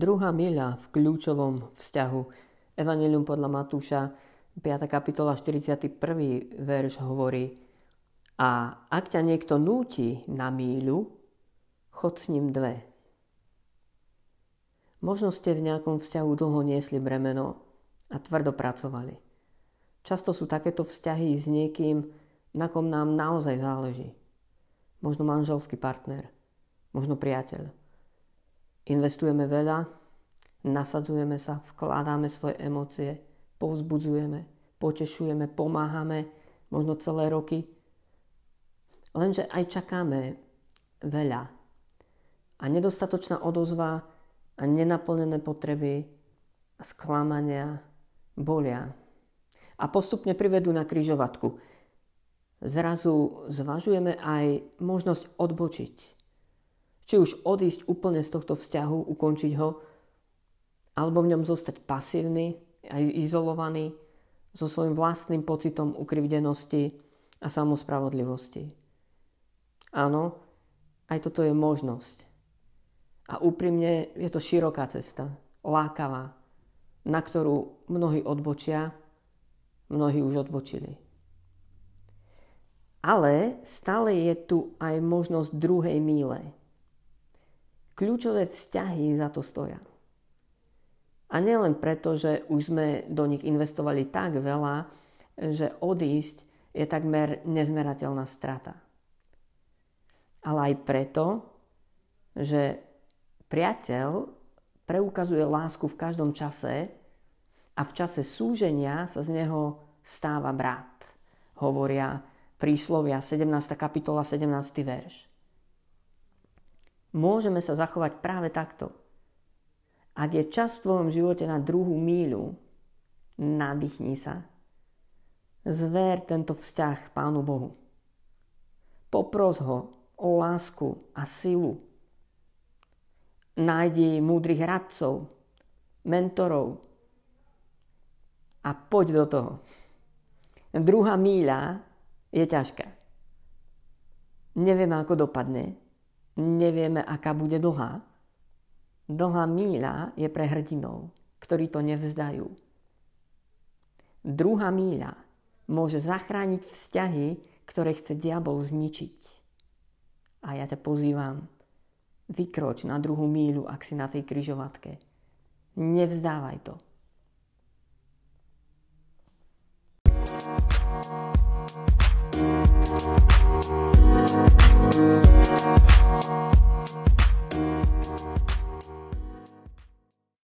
Druhá miľa v kľúčovom vzťahu. Evangelium podľa Matúša, 5. kapitola, 41. verš hovorí A ak ťa niekto núti na míľu, chod s ním dve. Možno ste v nejakom vzťahu dlho niesli bremeno a tvrdo pracovali. Často sú takéto vzťahy s niekým, na kom nám naozaj záleží. Možno manželský partner, možno priateľ Investujeme veľa, nasadzujeme sa, vkladáme svoje emócie, povzbudzujeme, potešujeme, pomáhame, možno celé roky. Lenže aj čakáme veľa. A nedostatočná odozva a nenaplnené potreby sklamania bolia. A postupne privedú na kryžovatku. Zrazu zvažujeme aj možnosť odbočiť či už odísť úplne z tohto vzťahu, ukončiť ho, alebo v ňom zostať pasívny, aj izolovaný, so svojím vlastným pocitom ukrivdenosti a samospravodlivosti. Áno, aj toto je možnosť. A úprimne je to široká cesta, lákavá, na ktorú mnohí odbočia, mnohí už odbočili. Ale stále je tu aj možnosť druhej míle, Kľúčové vzťahy za to stoja. A nielen preto, že už sme do nich investovali tak veľa, že odísť je takmer nezmerateľná strata. Ale aj preto, že priateľ preukazuje lásku v každom čase a v čase súženia sa z neho stáva brat. Hovoria príslovia 17. kapitola 17. verš. Môžeme sa zachovať práve takto. Ak je čas v tvojom živote na druhú míľu, nadýchni sa. Zver tento vzťah Pánu Bohu. Popros ho o lásku a silu. Nájdi múdrych radcov, mentorov a poď do toho. Druhá míľa je ťažká. Nevieme, ako dopadne, nevieme, aká bude dlhá. Dlhá míľa je pre hrdinov, ktorí to nevzdajú. Druhá míľa môže zachrániť vzťahy, ktoré chce diabol zničiť. A ja ťa pozývam, vykroč na druhú míľu, ak si na tej kryžovatke. Nevzdávaj to.